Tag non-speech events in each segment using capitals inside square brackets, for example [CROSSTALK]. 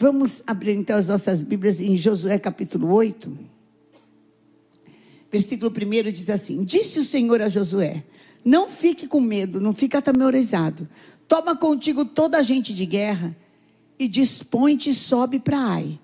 Vamos abrir então as nossas Bíblias em Josué capítulo 8. Versículo 1 diz assim: Disse o Senhor a Josué: Não fique com medo, não fique atemorizado. Toma contigo toda a gente de guerra e dispõe-te e sobe para Ai.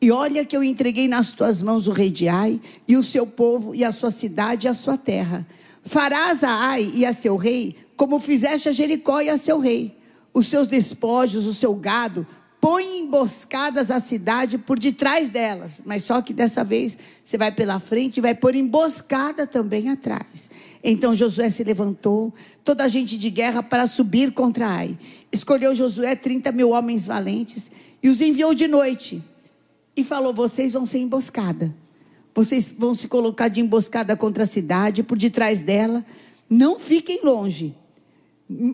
E olha que eu entreguei nas tuas mãos o rei de Ai, e o seu povo, e a sua cidade e a sua terra. Farás a Ai e a seu rei, como fizeste a Jericó e a seu rei. Os seus despojos, o seu gado, põe emboscadas a cidade por detrás delas. Mas só que dessa vez você vai pela frente e vai pôr emboscada também atrás. Então Josué se levantou, toda a gente de guerra para subir contra Ai. Escolheu Josué 30 mil homens valentes e os enviou de noite. E falou: Vocês vão ser emboscada. Vocês vão se colocar de emboscada contra a cidade, por detrás dela. Não fiquem longe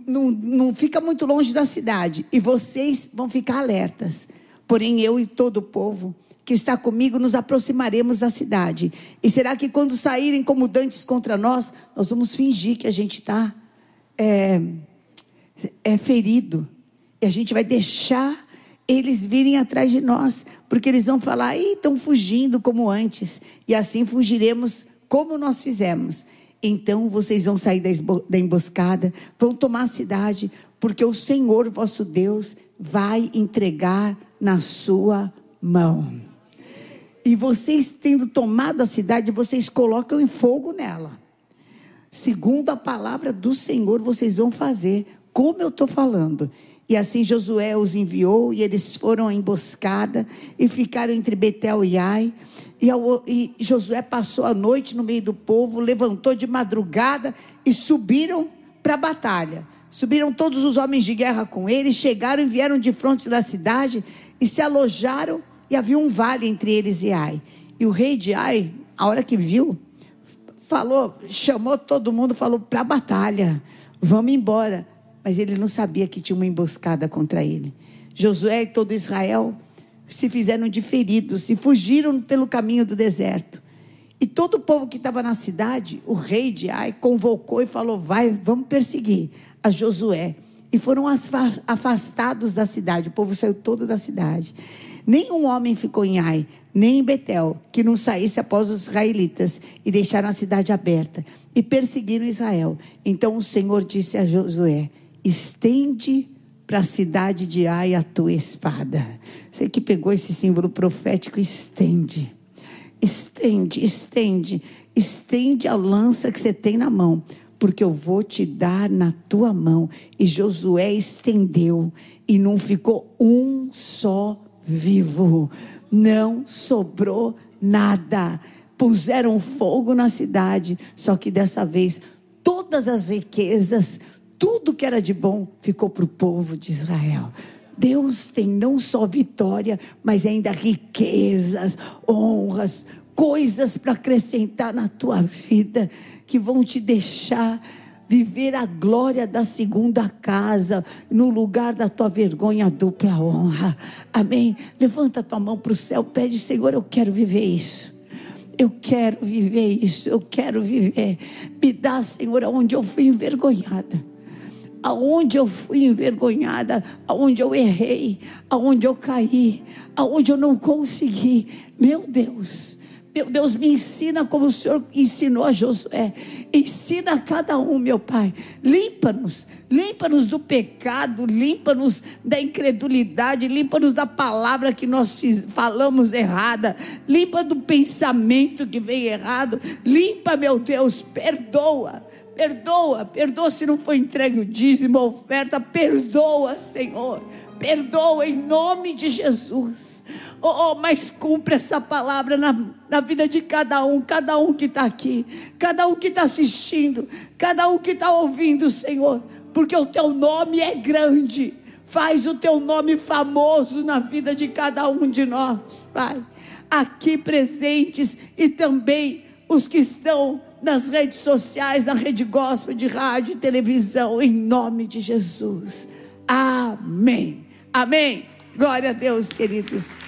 não, não fica muito longe da cidade. E vocês vão ficar alertas. Porém, eu e todo o povo que está comigo nos aproximaremos da cidade. E será que quando saírem como dantes contra nós, nós vamos fingir que a gente está é, é ferido. E a gente vai deixar eles virem atrás de nós, porque eles vão falar, e estão fugindo como antes. E assim fugiremos como nós fizemos. Então vocês vão sair da emboscada, vão tomar a cidade, porque o Senhor vosso Deus vai entregar na sua mão. E vocês, tendo tomado a cidade, vocês colocam em fogo nela. Segundo a palavra do Senhor, vocês vão fazer, como eu estou falando. E assim Josué os enviou, e eles foram à emboscada, e ficaram entre Betel e Ai. E, e Josué passou a noite no meio do povo, levantou de madrugada e subiram para a batalha. Subiram todos os homens de guerra com ele, chegaram e vieram de frente da cidade e se alojaram. E havia um vale entre eles e Ai. E o rei de Ai, a hora que viu, falou, chamou todo mundo, falou para a batalha, vamos embora. Mas ele não sabia que tinha uma emboscada contra ele. Josué e todo Israel se fizeram de feridos e fugiram pelo caminho do deserto. E todo o povo que estava na cidade, o rei de Ai convocou e falou: Vai, vamos perseguir a Josué. E foram afastados da cidade. O povo saiu todo da cidade. Nenhum homem ficou em Ai, nem em Betel, que não saísse após os israelitas e deixaram a cidade aberta e perseguiram Israel. Então o Senhor disse a Josué: Estende para a cidade de Ai a tua espada. Você que pegou esse símbolo profético, estende. Estende, estende, estende a lança que você tem na mão, porque eu vou te dar na tua mão. E Josué estendeu, e não ficou um só vivo, não sobrou nada. Puseram fogo na cidade, só que dessa vez todas as riquezas, tudo que era de bom ficou para o povo de Israel. Deus tem não só vitória, mas ainda riquezas, honras, coisas para acrescentar na tua vida que vão te deixar viver a glória da segunda casa, no lugar da tua vergonha, dupla honra. Amém? Levanta tua mão para o céu, pede, Senhor, eu quero viver isso. Eu quero viver isso, eu quero viver. Me dá, Senhor, onde eu fui envergonhada aonde eu fui envergonhada, aonde eu errei, aonde eu caí, aonde eu não consegui. Meu Deus, meu Deus, me ensina como o Senhor ensinou a Josué. Ensina a cada um, meu Pai. Limpa-nos, limpa-nos do pecado, limpa-nos da incredulidade, limpa-nos da palavra que nós falamos errada, limpa do pensamento que vem errado. Limpa, meu Deus, perdoa Perdoa, perdoa se não foi entregue o dízimo, a oferta, perdoa, Senhor. Perdoa em nome de Jesus. Oh, oh mas cumpre essa palavra na, na vida de cada um, cada um que está aqui, cada um que está assistindo, cada um que está ouvindo, Senhor, porque o teu nome é grande. Faz o teu nome famoso na vida de cada um de nós, Pai. Aqui presentes e também os que estão nas redes sociais, na rede gospel de rádio e televisão, em nome de Jesus. Amém. Amém. Glória a Deus, queridos.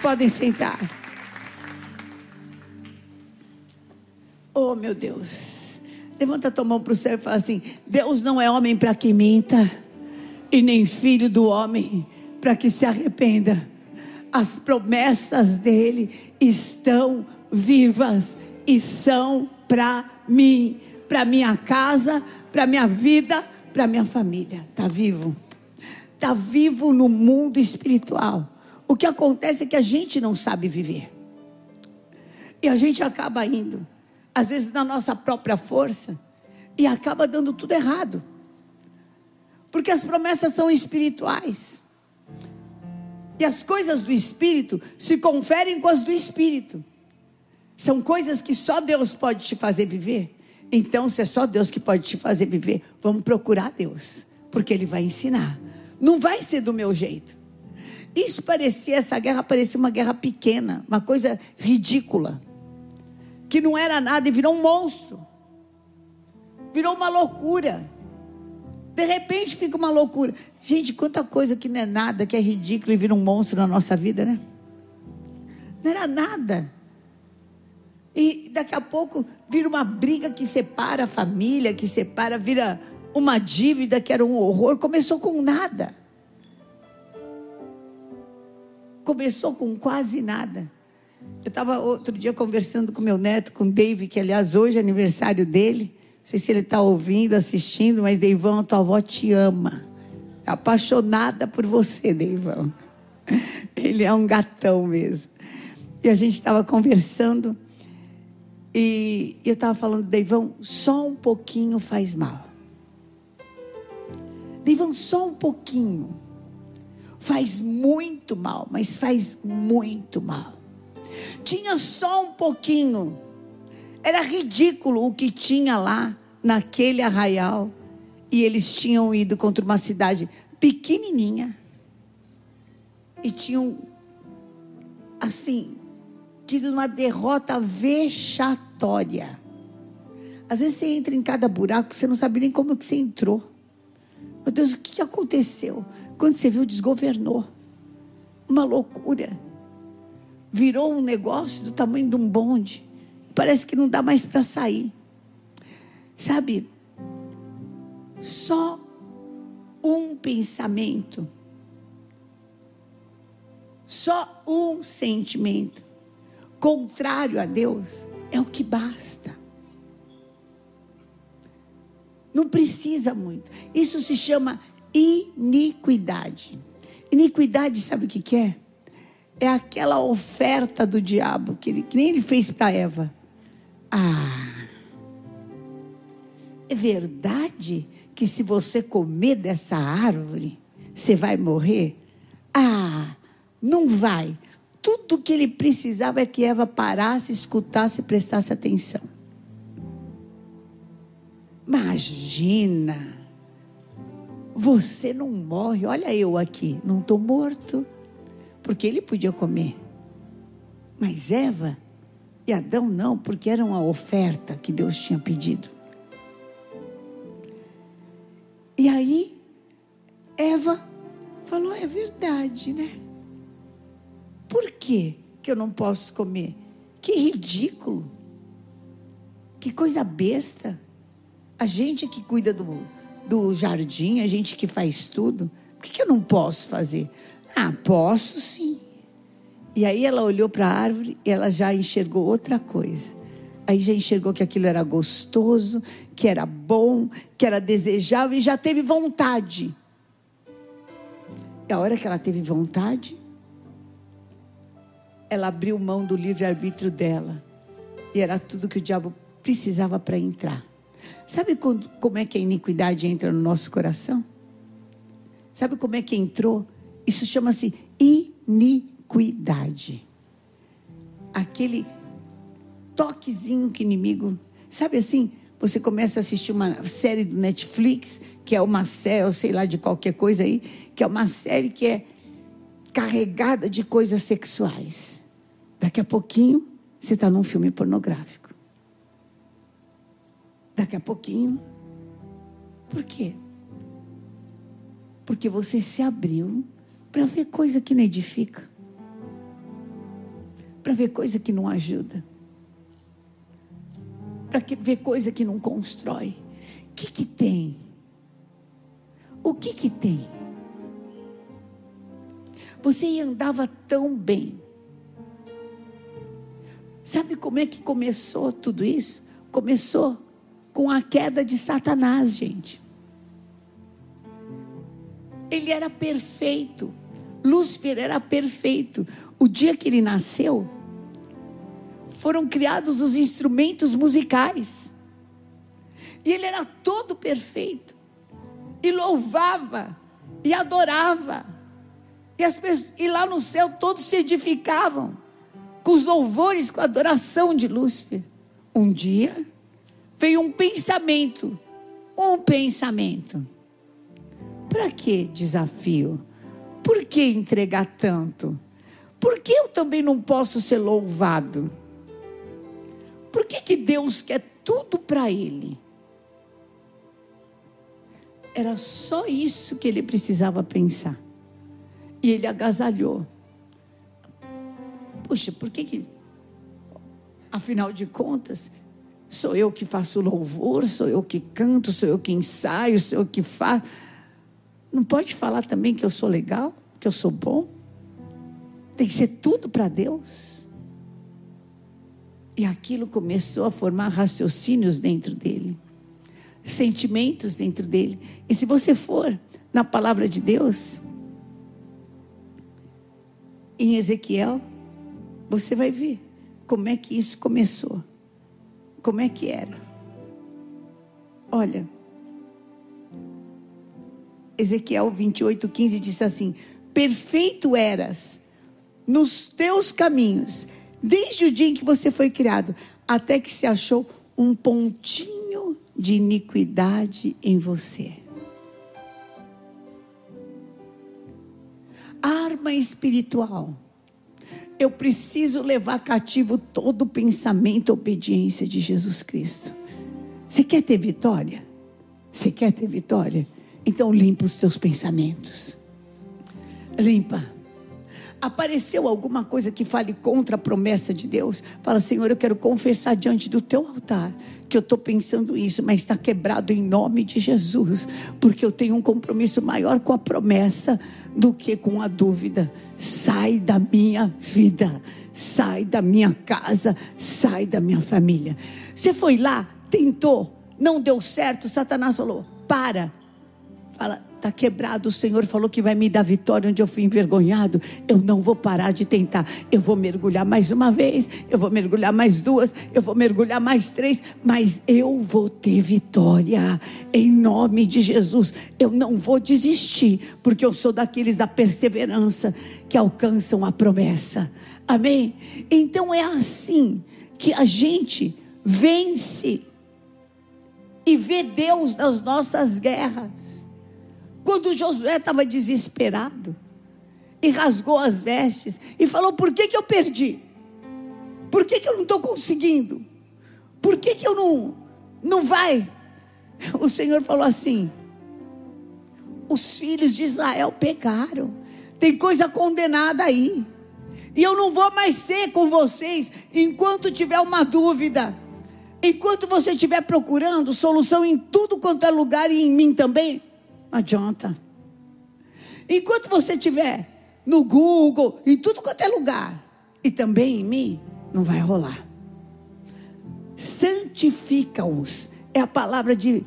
Podem sentar. Oh, meu Deus. Levanta tua mão para o céu e fala assim: Deus não é homem para que minta, e nem filho do homem para que se arrependa. as promessas dele estão vivas e são para mim, para minha casa, para minha vida, para minha família. Está vivo. Está vivo no mundo espiritual. O que acontece é que a gente não sabe viver. E a gente acaba indo, às vezes na nossa própria força, e acaba dando tudo errado. Porque as promessas são espirituais. E as coisas do espírito se conferem com as do espírito. São coisas que só Deus pode te fazer viver. Então, se é só Deus que pode te fazer viver, vamos procurar Deus, porque Ele vai ensinar. Não vai ser do meu jeito. Isso parecia, essa guerra parecia uma guerra pequena, uma coisa ridícula, que não era nada e virou um monstro, virou uma loucura. De repente fica uma loucura. Gente, quanta coisa que não é nada, que é ridículo e vira um monstro na nossa vida, né? Não era nada. E daqui a pouco vira uma briga que separa a família, que separa, vira uma dívida que era um horror. Começou com nada. Começou com quase nada. Eu estava outro dia conversando com meu neto, com o Dave, que aliás hoje é aniversário dele. Não sei se ele está ouvindo, assistindo, mas Deivão, tua avó te ama. É apaixonada por você, Deivão. [LAUGHS] Ele é um gatão mesmo. E a gente estava conversando. E eu estava falando, Deivão, só um pouquinho faz mal. Deivão, só um pouquinho. Faz muito mal, mas faz muito mal. Tinha só um pouquinho. Era ridículo o que tinha lá naquele arraial. E eles tinham ido contra uma cidade pequenininha. E tinham, assim, tido uma derrota vexatória. Às vezes você entra em cada buraco, você não sabe nem como que você entrou. Meu Deus, o que aconteceu? Quando você viu, desgovernou. Uma loucura. Virou um negócio do tamanho de um bonde. Parece que não dá mais para sair. Sabe? Só um pensamento. Só um sentimento contrário a Deus é o que basta. Não precisa muito. Isso se chama iniquidade. Iniquidade, sabe o que, que é? É aquela oferta do diabo que, ele, que nem ele fez para Eva. Ah, é verdade que se você comer dessa árvore, você vai morrer? Ah, não vai. Tudo que ele precisava é que Eva parasse, escutasse prestasse atenção. Imagina, você não morre. Olha eu aqui, não estou morto, porque ele podia comer. Mas Eva e Adão não, porque era uma oferta que Deus tinha pedido. E aí, Eva falou: é verdade, né? Por que que eu não posso comer? Que ridículo. Que coisa besta. A gente que cuida do, do jardim, a gente que faz tudo. Por que, que eu não posso fazer? Ah, posso sim. E aí ela olhou para a árvore e ela já enxergou outra coisa. Aí já enxergou que aquilo era gostoso, que era bom, que era desejável e já teve vontade. E a hora que ela teve vontade, ela abriu mão do livre-arbítrio dela. E era tudo que o diabo precisava para entrar. Sabe quando, como é que a iniquidade entra no nosso coração? Sabe como é que entrou? Isso chama-se iniquidade. Aquele toquezinho que inimigo. Sabe assim? Você começa a assistir uma série do Netflix, que é uma série, sei lá, de qualquer coisa aí, que é uma série que é carregada de coisas sexuais. Daqui a pouquinho, você está num filme pornográfico. Daqui a pouquinho. Por quê? Porque você se abriu para ver coisa que não edifica, para ver coisa que não ajuda, para ver coisa que não constrói. O que, que tem? O que, que tem? Você andava tão bem. Sabe como é que começou tudo isso? Começou com a queda de Satanás, gente. Ele era perfeito. Lúcifer era perfeito. O dia que ele nasceu, foram criados os instrumentos musicais. E ele era todo perfeito. E louvava, e adorava. E, as pessoas, e lá no céu todos se edificavam com os louvores, com a adoração de Lúcifer. Um dia veio um pensamento, um pensamento. Para que desafio? Por que entregar tanto? Por que eu também não posso ser louvado? Por que, que Deus quer tudo para Ele? Era só isso que ele precisava pensar. E ele agasalhou. Puxa, por que que. Afinal de contas, sou eu que faço louvor, sou eu que canto, sou eu que ensaio, sou eu que faço. Não pode falar também que eu sou legal, que eu sou bom? Tem que ser tudo para Deus. E aquilo começou a formar raciocínios dentro dele, sentimentos dentro dele. E se você for na palavra de Deus, em Ezequiel, você vai ver como é que isso começou. Como é que era. Olha, Ezequiel 28, 15 diz assim: Perfeito eras nos teus caminhos, desde o dia em que você foi criado, até que se achou um pontinho de iniquidade em você. Arma espiritual. Eu preciso levar cativo todo pensamento e obediência de Jesus Cristo. Você quer ter vitória? Você quer ter vitória? Então limpa os teus pensamentos. Limpa. Apareceu alguma coisa que fale contra a promessa de Deus? Fala, Senhor, eu quero confessar diante do teu altar que eu estou pensando isso, mas está quebrado em nome de Jesus, porque eu tenho um compromisso maior com a promessa do que com a dúvida. Sai da minha vida, sai da minha casa, sai da minha família. Você foi lá, tentou, não deu certo, Satanás falou: para, fala, está quebrado. O Senhor falou que vai me dar vitória onde eu fui envergonhado. Eu não vou parar de tentar. Eu vou mergulhar mais uma vez, eu vou mergulhar mais duas, eu vou mergulhar mais três, mas eu vou ter vitória em nome de Jesus. Eu não vou desistir, porque eu sou daqueles da perseverança que alcançam a promessa. Amém? Então é assim que a gente vence e vê Deus nas nossas guerras. Quando Josué estava desesperado e rasgou as vestes e falou: Por que, que eu perdi? Por que, que eu não estou conseguindo? Por que, que eu não, não vai? O Senhor falou assim: Os filhos de Israel pecaram, tem coisa condenada aí. E eu não vou mais ser com vocês enquanto tiver uma dúvida. Enquanto você estiver procurando solução em tudo quanto é lugar e em mim também, não adianta. Enquanto você estiver no Google, em tudo quanto é lugar, e também em mim, não vai rolar. Santifica-os. É a palavra de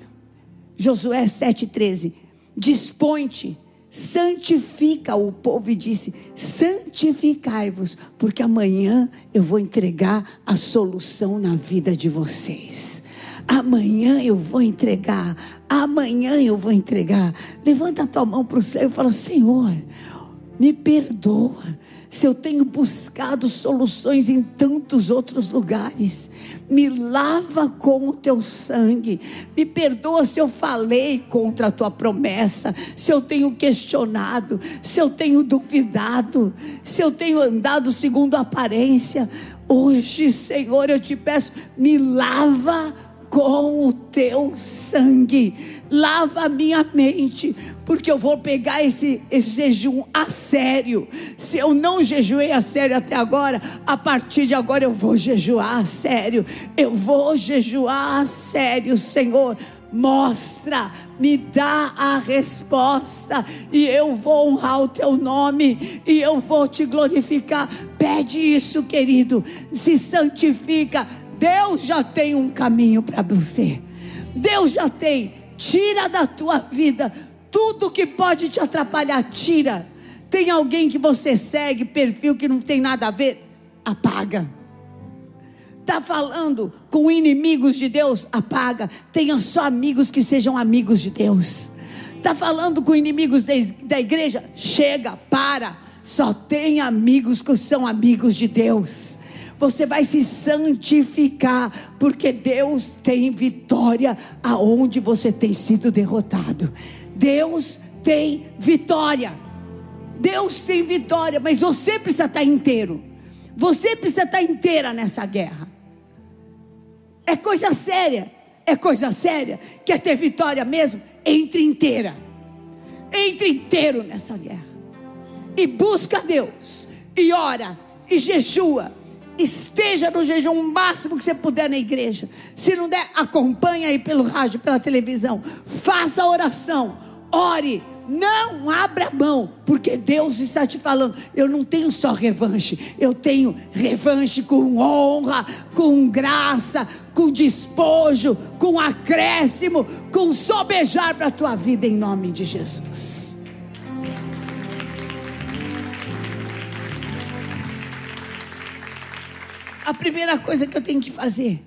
Josué 7,13. Dispõe-te, santifica o povo e disse: santificai-vos, porque amanhã eu vou entregar a solução na vida de vocês. Amanhã eu vou entregar. Amanhã eu vou entregar. Levanta a tua mão para o céu e fala: Senhor, me perdoa. Se eu tenho buscado soluções em tantos outros lugares, me lava com o teu sangue. Me perdoa se eu falei contra a tua promessa, se eu tenho questionado, se eu tenho duvidado, se eu tenho andado segundo a aparência. Hoje, Senhor, eu te peço, me lava com o teu sangue. Lava a minha mente, porque eu vou pegar esse, esse jejum a sério. Se eu não jejuei a sério até agora, a partir de agora eu vou jejuar a sério. Eu vou jejuar a sério, Senhor. Mostra, me dá a resposta, e eu vou honrar o teu nome, e eu vou te glorificar. Pede isso, querido, se santifica. Deus já tem um caminho para você, Deus já tem. Tira da tua vida tudo que pode te atrapalhar, tira. Tem alguém que você segue, perfil que não tem nada a ver, apaga. Está falando com inimigos de Deus? Apaga. Tenha só amigos que sejam amigos de Deus. Está falando com inimigos da igreja? Chega, para. Só tem amigos que são amigos de Deus. Você vai se santificar, porque Deus tem vitória aonde você tem sido derrotado. Deus tem vitória. Deus tem vitória, mas você precisa estar inteiro. Você precisa estar inteira nessa guerra. É coisa séria. É coisa séria. Quer ter vitória mesmo? Entre inteira. Entre inteiro nessa guerra. E busca Deus. E ora. E jejua. Esteja no jejum máximo que você puder na igreja. Se não der, acompanha aí pelo rádio, pela televisão. Faça oração. Ore não abra mão, porque Deus está te falando. Eu não tenho só revanche, eu tenho revanche com honra, com graça, com despojo, com acréscimo, com sobejar para a tua vida em nome de Jesus. A primeira coisa que eu tenho que fazer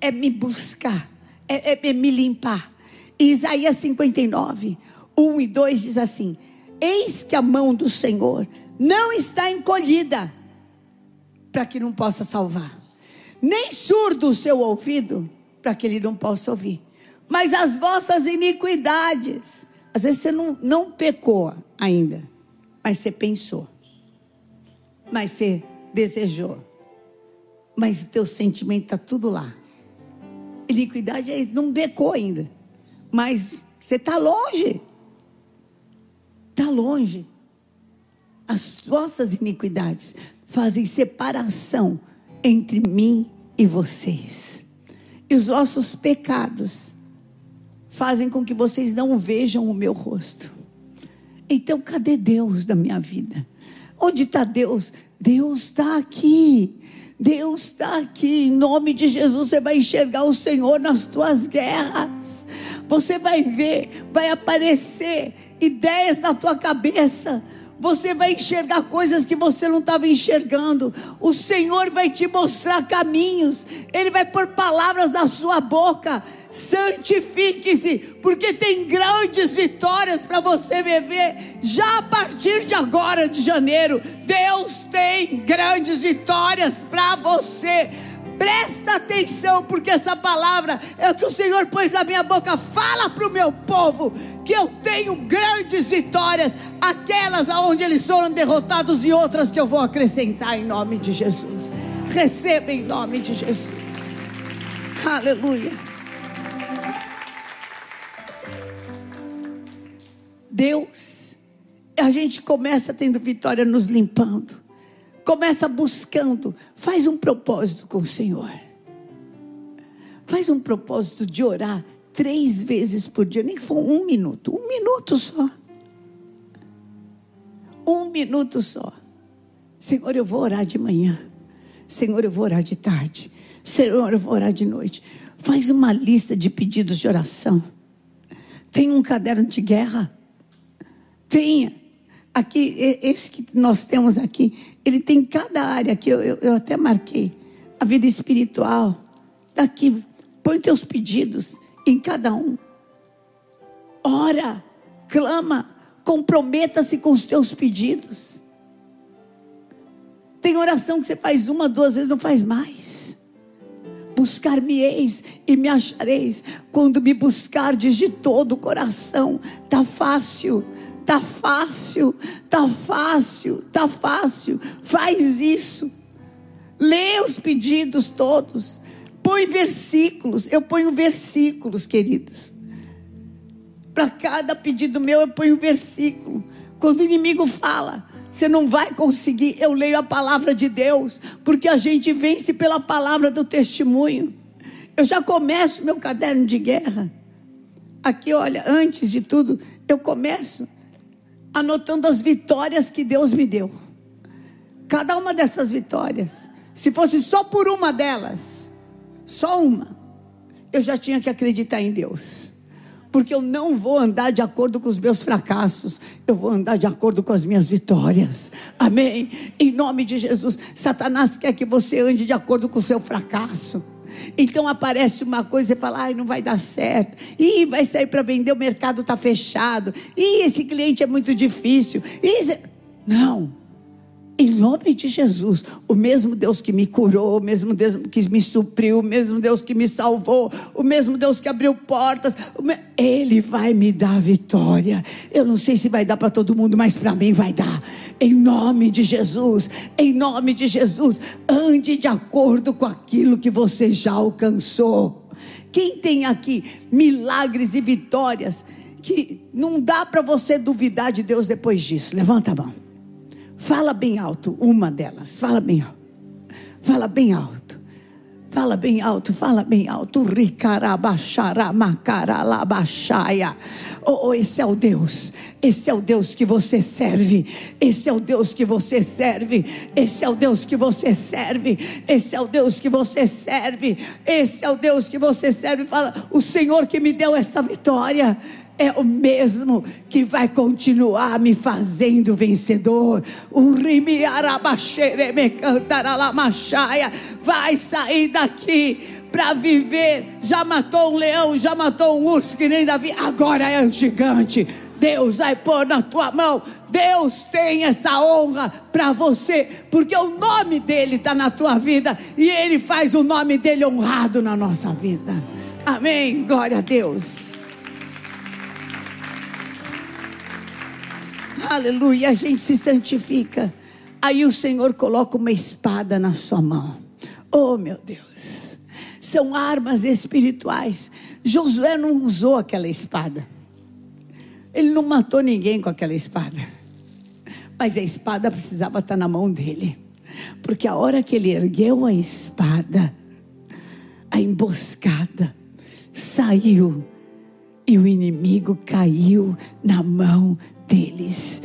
é me buscar, é, é, é me limpar. Isaías 59. 1 e 2 diz assim: Eis que a mão do Senhor não está encolhida para que não possa salvar, nem surdo o seu ouvido para que ele não possa ouvir, mas as vossas iniquidades. Às vezes você não, não pecou ainda, mas você pensou, mas você desejou, mas o teu sentimento está tudo lá. Iniquidade é isso, não pecou ainda, mas você está longe está longe. As vossas iniquidades fazem separação entre mim e vocês. E os vossos pecados fazem com que vocês não vejam o meu rosto. Então, cadê Deus da minha vida? Onde está Deus? Deus está aqui. Deus está aqui. Em nome de Jesus, você vai enxergar o Senhor nas tuas guerras. Você vai ver, vai aparecer ideias na tua cabeça. Você vai enxergar coisas que você não estava enxergando. O Senhor vai te mostrar caminhos. Ele vai pôr palavras na sua boca. Santifique-se, porque tem grandes vitórias para você viver já a partir de agora, de janeiro. Deus tem grandes vitórias para você. Presta atenção, porque essa palavra é o que o Senhor pôs na minha boca. Fala para o meu povo que eu tenho grandes vitórias, aquelas aonde eles foram derrotados e outras que eu vou acrescentar em nome de Jesus. Receba em nome de Jesus. Aleluia. Deus, a gente começa tendo vitória nos limpando Começa buscando. Faz um propósito com o Senhor. Faz um propósito de orar três vezes por dia, nem for um minuto, um minuto só. Um minuto só. Senhor, eu vou orar de manhã. Senhor, eu vou orar de tarde. Senhor, eu vou orar de noite. Faz uma lista de pedidos de oração. Tem um caderno de guerra. Tenha. Aqui, esse que nós temos aqui, ele tem cada área que eu, eu, eu até marquei. A vida espiritual. Daqui, põe teus pedidos em cada um. Ora, clama, comprometa-se com os teus pedidos. Tem oração que você faz uma, duas vezes, não faz mais. Buscar-me-eis e me achareis. Quando me buscardes de todo o coração, tá fácil Tá fácil, tá fácil, tá fácil. Faz isso. Lê os pedidos todos. Põe versículos. Eu ponho versículos, queridos. Para cada pedido meu eu ponho versículo. Quando o inimigo fala, você não vai conseguir. Eu leio a palavra de Deus, porque a gente vence pela palavra do testemunho. Eu já começo meu caderno de guerra Aqui, olha, antes de tudo, eu começo anotando as vitórias que Deus me deu. Cada uma dessas vitórias, se fosse só por uma delas, só uma, eu já tinha que acreditar em Deus. Porque eu não vou andar de acordo com os meus fracassos, eu vou andar de acordo com as minhas vitórias. Amém? Em nome de Jesus, Satanás quer que você ande de acordo com o seu fracasso. Então aparece uma coisa e fala: ai, não vai dar certo. Ih, vai sair para vender, o mercado está fechado. Ih, esse cliente é muito difícil. Ih, não. Em nome de Jesus, o mesmo Deus que me curou, o mesmo Deus que me supriu, o mesmo Deus que me salvou, o mesmo Deus que abriu portas, Ele vai me dar vitória. Eu não sei se vai dar para todo mundo, mas para mim vai dar. Em nome de Jesus, em nome de Jesus, ande de acordo com aquilo que você já alcançou. Quem tem aqui milagres e vitórias que não dá para você duvidar de Deus depois disso? Levanta a mão. Fala bem alto, uma delas. Fala bem alto. Fala bem alto. Fala bem alto, fala bem alto. Ricarabacharamacaralabachaia. Oh, oh, esse é o Deus. Esse é o Deus que você serve. Esse é o Deus que você serve. Esse é o Deus que você serve. Esse é o Deus que você serve. Esse é o Deus que você serve. Fala, o Senhor que me deu essa vitória é o mesmo que vai continuar me fazendo vencedor. O vai sair daqui para viver. Já matou um leão, já matou um urso que nem Davi, agora é um gigante. Deus vai pôr na tua mão. Deus tem essa honra para você, porque o nome dele está na tua vida e ele faz o nome dele honrado na nossa vida. Amém. Glória a Deus. Aleluia, a gente se santifica. Aí o Senhor coloca uma espada na sua mão. Oh, meu Deus. São armas espirituais. Josué não usou aquela espada. Ele não matou ninguém com aquela espada. Mas a espada precisava estar na mão dele. Porque a hora que ele ergueu a espada, a emboscada saiu e o inimigo caiu na mão deles.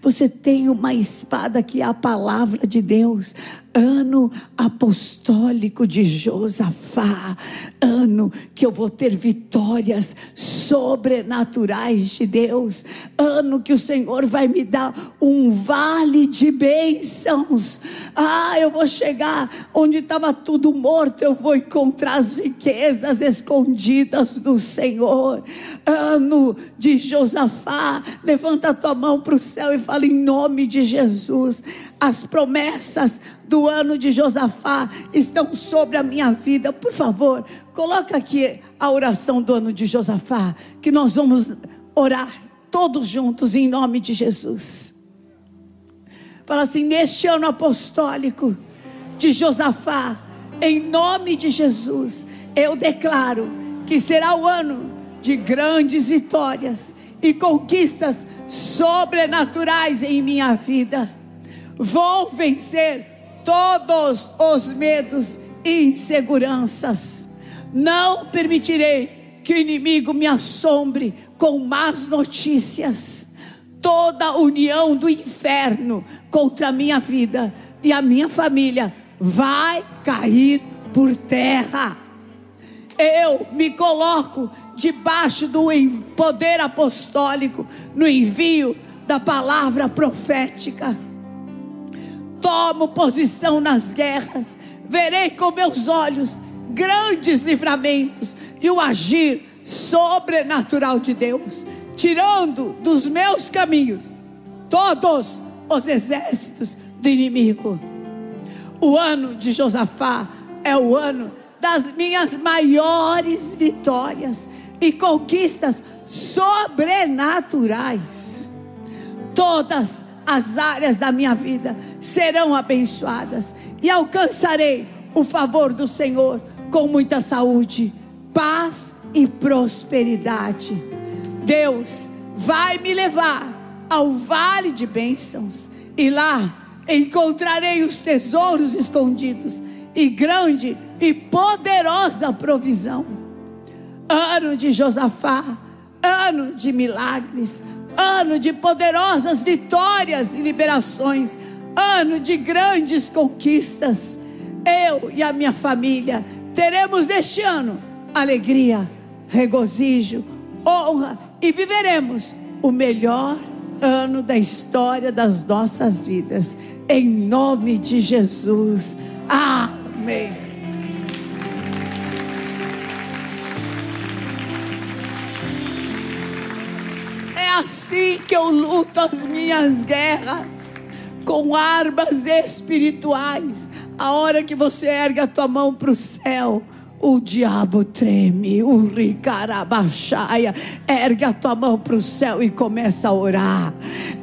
Você tem uma espada que é a palavra de Deus ano apostólico de Josafá, ano que eu vou ter vitórias sobrenaturais de Deus, ano que o Senhor vai me dar um vale de bênçãos. Ah, eu vou chegar onde estava tudo morto, eu vou encontrar as riquezas escondidas do Senhor. Ano de Josafá, levanta a tua mão para o céu e fala em nome de Jesus as promessas do ano de Josafá estão sobre a minha vida. Por favor, coloca aqui a oração do ano de Josafá, que nós vamos orar todos juntos em nome de Jesus. Fala assim: neste ano apostólico de Josafá, em nome de Jesus, eu declaro que será o ano de grandes vitórias e conquistas sobrenaturais em minha vida Vou vencer todos os medos e inseguranças. Não permitirei que o inimigo me assombre com más notícias. Toda união do inferno contra a minha vida e a minha família vai cair por terra. Eu me coloco debaixo do poder apostólico, no envio da palavra profética tomo posição nas guerras, verei com meus olhos grandes livramentos e o agir sobrenatural de Deus, tirando dos meus caminhos todos os exércitos do inimigo. O ano de Josafá é o ano das minhas maiores vitórias e conquistas sobrenaturais. Todas as áreas da minha vida serão abençoadas e alcançarei o favor do Senhor com muita saúde, paz e prosperidade. Deus vai me levar ao vale de bênçãos e lá encontrarei os tesouros escondidos e grande e poderosa provisão. ano de Josafá, ano de milagres, ano de poderosas vitórias e liberações, ano de grandes conquistas. Eu e a minha família teremos neste ano alegria, regozijo, honra e viveremos o melhor ano da história das nossas vidas. Em nome de Jesus. Amém. Assim que eu luto as minhas guerras com armas espirituais. A hora que você ergue a tua mão para o céu, o diabo treme, o ricarabaxaia. Ergue a tua mão para o céu e começa a orar.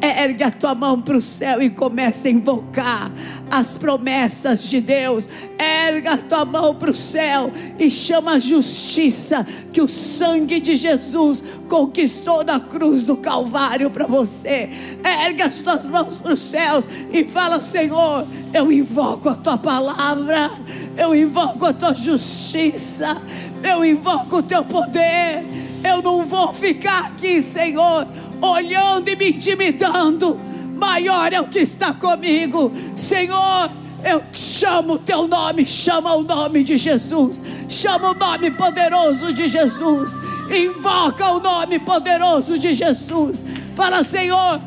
Ergue a tua mão para o céu e começa a invocar as promessas de Deus. Ergue a tua mão para o céu e chama a justiça que o sangue de Jesus conquistou na cruz do Calvário para você. Ergue as tuas mãos para os céus e fala: Senhor, eu invoco a tua palavra, eu invoco a tua justiça, eu invoco o teu poder. Eu não vou ficar aqui, Senhor, olhando e me intimidando. Maior é o que está comigo, Senhor. Eu chamo o teu nome, chama o nome de Jesus, chama o nome poderoso de Jesus, invoca o nome poderoso de Jesus. Fala, Senhor,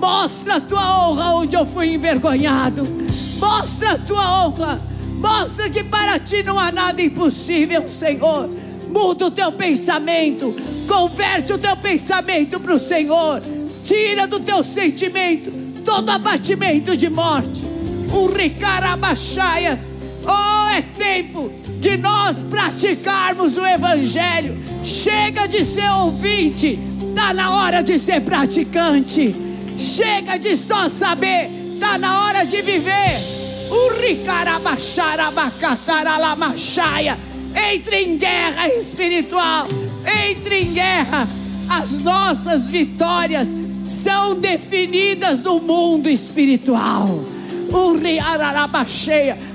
mostra a tua honra onde eu fui envergonhado, mostra a tua honra, mostra que para ti não há nada impossível, Senhor. Muda o teu pensamento, converte o teu pensamento para o Senhor, tira do teu sentimento todo abatimento de morte o ricarabachaias. Oh, é tempo de nós praticarmos o Evangelho. Chega de ser ouvinte, está na hora de ser praticante. Chega de só saber, está na hora de viver. Entre em guerra espiritual, entre em guerra. As nossas vitórias são definidas no mundo espiritual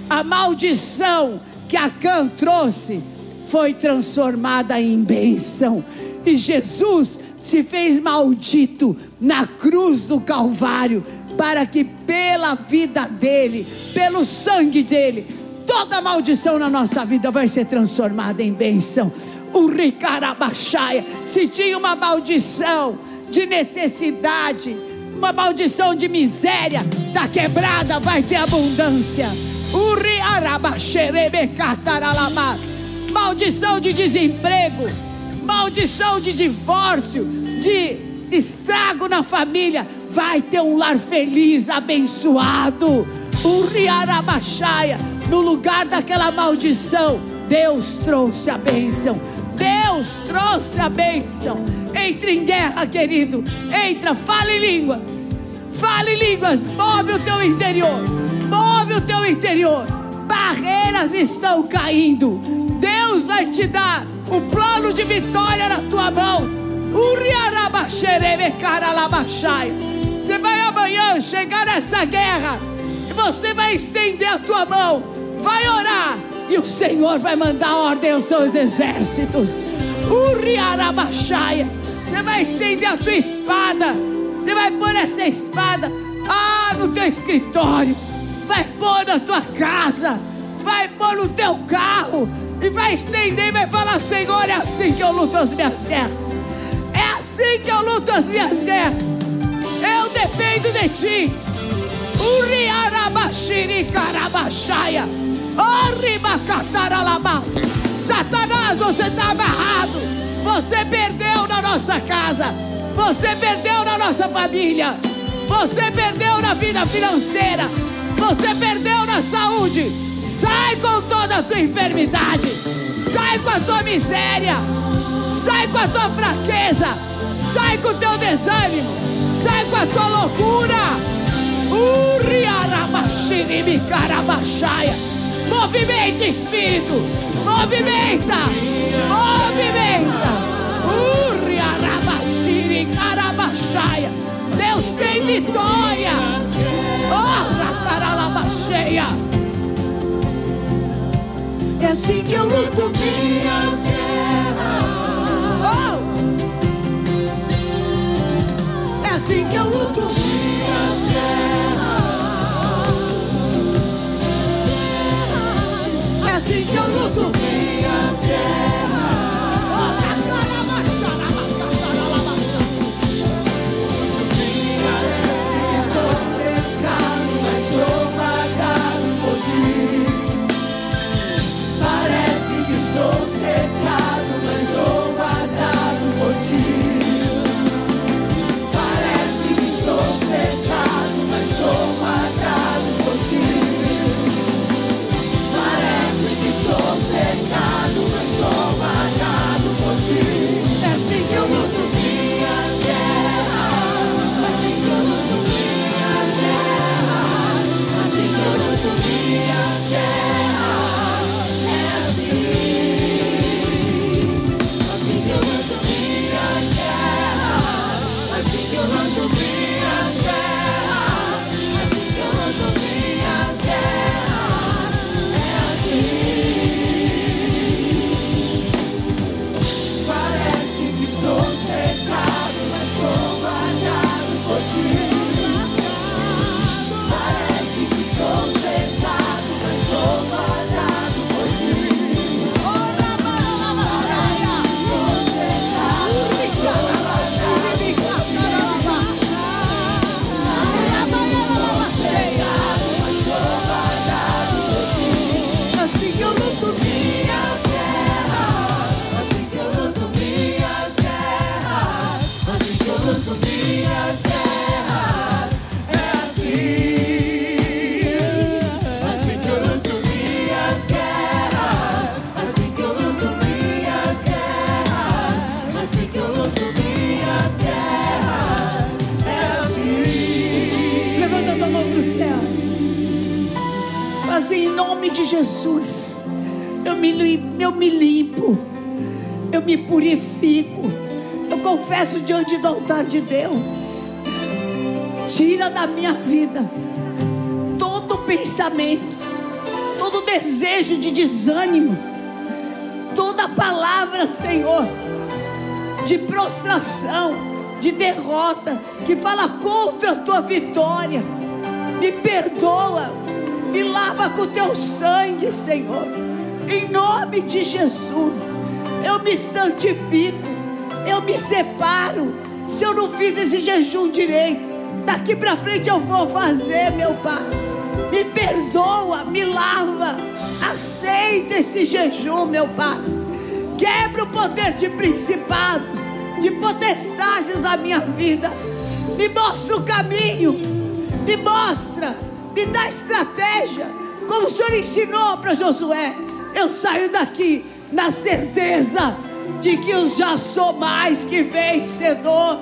a maldição que Acã trouxe foi transformada em bênção. E Jesus se fez maldito na cruz do Calvário, para que pela vida dele, pelo sangue dele, toda maldição na nossa vida vai ser transformada em bênção. O Ricarabaxaia, se tinha uma maldição de necessidade, uma maldição de miséria está quebrada, vai ter abundância. Maldição de desemprego, maldição de divórcio, de estrago na família, vai ter um lar feliz, abençoado. No lugar daquela maldição, Deus trouxe a bênção. Deus trouxe a bênção. Entre em guerra, querido. Entra, fale línguas. Fale línguas. Move o teu interior. Move o teu interior. Barreiras estão caindo. Deus vai te dar o plano de vitória na tua mão. Você vai amanhã chegar nessa guerra e você vai estender a tua mão. Vai orar e o Senhor vai mandar ordem aos seus exércitos. Uriarabaxaia. Você vai estender a tua espada. Você vai pôr essa espada ah, no teu escritório. Vai pôr na tua casa. Vai pôr no teu carro. E vai estender e vai falar: Senhor, é assim que eu luto as minhas guerras. É assim que eu luto as minhas guerras. Eu dependo de ti. Satanás, você está amarrado. Você perdeu na nossa casa. Você perdeu na nossa família. Você perdeu na vida financeira. Você perdeu na saúde. Sai com toda a tua enfermidade. Sai com a tua miséria. Sai com a tua fraqueza. Sai com o teu desânimo. Sai com a tua loucura. Movimenta, Espírito. Movimenta. Movimenta. Deus tem vitória. Oh, caralabacheia. É assim que eu luto minhas guerras. que eu luto. Guerras, é assim que eu luto. Minhas guerras. De Deus. Tira da minha vida todo pensamento, todo desejo de desânimo, toda palavra, Senhor, de prostração, de derrota, que fala contra a tua vitória. Me perdoa, me lava com teu sangue, Senhor. Em nome de Jesus, eu me santifico, eu me separo se eu não fiz esse jejum direito, daqui para frente eu vou fazer, meu Pai. Me perdoa, me lava. Aceita esse jejum, meu Pai. Quebra o poder de principados, de potestades na minha vida. Me mostra o caminho. Me mostra, me dá estratégia, como o Senhor ensinou para Josué. Eu saio daqui na certeza de que eu já sou mais que vencedor,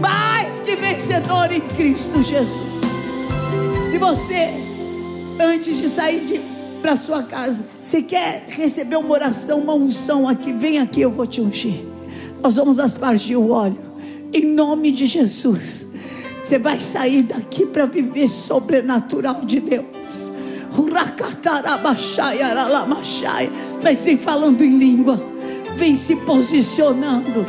mais que vencedor em Cristo Jesus. Se você, antes de sair para sua casa, você quer receber uma oração, uma unção aqui, vem aqui, eu vou te ungir. Nós vamos aspargir o óleo, em nome de Jesus. Você vai sair daqui para viver sobrenatural de Deus. Mas sem falando em língua vem se posicionando.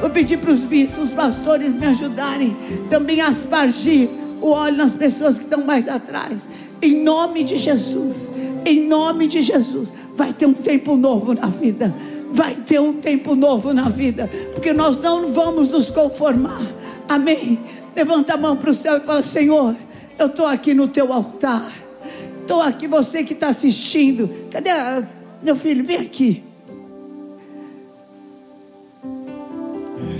Vou pedir para os bispos, os pastores me ajudarem também a aspargir o óleo nas pessoas que estão mais atrás. Em nome de Jesus, em nome de Jesus, vai ter um tempo novo na vida. Vai ter um tempo novo na vida, porque nós não vamos nos conformar. Amém. Levanta a mão para o céu e fala: Senhor, eu estou aqui no teu altar. Estou aqui, você que está assistindo. Cadê a... meu filho? Vem aqui.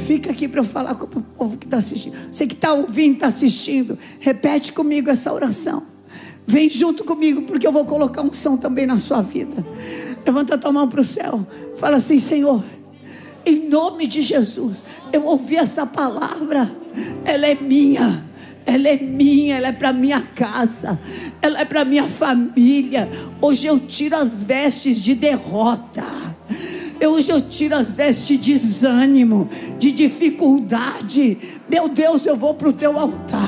Fica aqui para eu falar com o povo que está assistindo. Você que está ouvindo, está assistindo. Repete comigo essa oração. Vem junto comigo, porque eu vou colocar um som também na sua vida. Levanta a tua mão para o céu. Fala assim, Senhor. Em nome de Jesus, eu ouvi essa palavra. Ela é minha ela é minha, ela é para minha casa, ela é para minha família. Hoje eu tiro as vestes de derrota. Hoje eu tiro as vestes de desânimo, de dificuldade. Meu Deus, eu vou para o teu altar.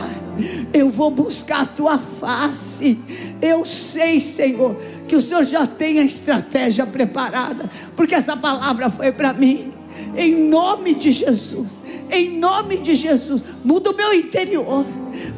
Eu vou buscar a tua face. Eu sei, Senhor, que o Senhor já tem a estratégia preparada, porque essa palavra foi para mim. Em nome de Jesus. Em nome de Jesus. Muda o meu interior.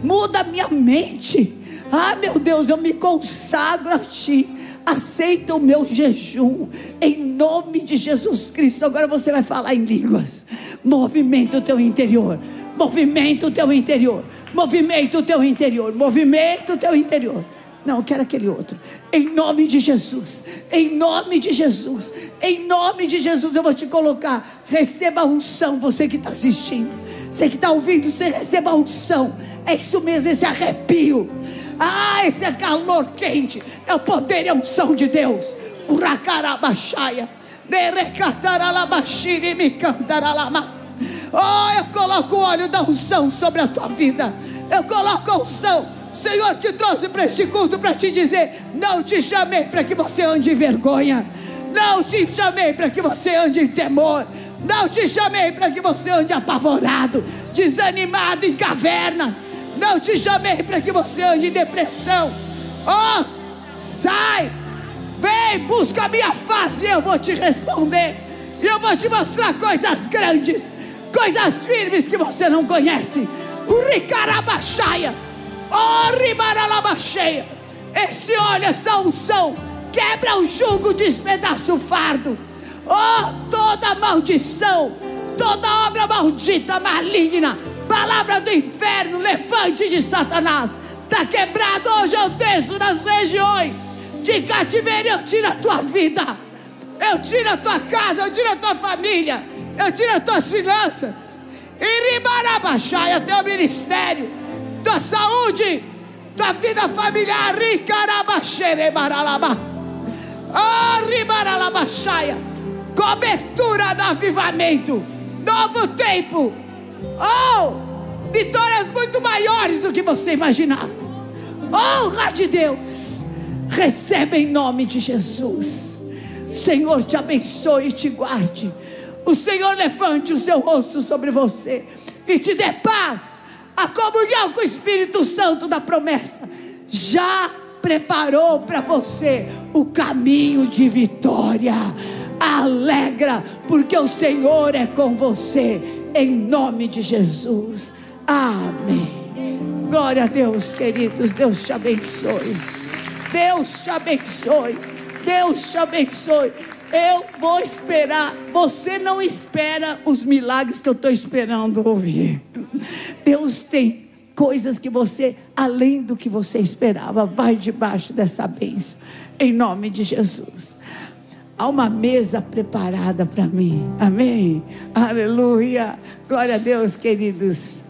Muda a minha mente. Ah, meu Deus, eu me consagro a Ti. Aceita o meu jejum. Em nome de Jesus Cristo. Agora você vai falar em línguas. Movimenta o teu interior. Movimenta o teu interior. Movimenta o teu interior. Movimenta o teu interior. Não, eu quero aquele outro. Em nome de Jesus. Em nome de Jesus. Em nome de Jesus eu vou te colocar. Receba a unção, você que está assistindo. Você que está ouvindo, você receba a unção. É isso mesmo, esse arrepio. Ah, esse é calor quente. É o poder e a unção de Deus. Uracarabaxaia. Oh, eu coloco o óleo da unção sobre a tua vida. Eu coloco a unção. Senhor te trouxe para este culto para te dizer: não te chamei para que você ande em vergonha, não te chamei para que você ande em temor, não te chamei para que você ande apavorado, desanimado em cavernas, não te chamei para que você ande em depressão. Oh, sai, vem, busca a minha face e eu vou te responder, e eu vou te mostrar coisas grandes, coisas firmes que você não conhece. O Ricarabaxaia. Oh, ribaralabaxeia. Esse óleo, essa unção, quebra o jugo, despedaça o fardo. Oh, toda maldição, toda obra maldita, maligna, palavra do inferno, levante de Satanás, está quebrado. Hoje eu desço nas regiões de cativeiro, eu tiro a tua vida, eu tiro a tua casa, eu tiro a tua família, eu tiro as tuas finanças, ribarabaxai até o ministério tua saúde, tua vida familiar. Oh, cobertura do avivamento, novo tempo. Oh, vitórias muito maiores do que você imaginava. Honra de Deus, recebe em nome de Jesus. Senhor te abençoe e te guarde. O Senhor levante o seu rosto sobre você e te dê paz a comunhão com o Espírito Santo da promessa, já preparou para você o caminho de vitória. Alegra, porque o Senhor é com você, em nome de Jesus. Amém. Glória a Deus, queridos. Deus te abençoe. Deus te abençoe. Deus te abençoe. Eu vou esperar. Você não espera os milagres que eu estou esperando ouvir. Deus tem coisas que você, além do que você esperava, vai debaixo dessa bênção. Em nome de Jesus. Há uma mesa preparada para mim. Amém. Aleluia. Glória a Deus, queridos.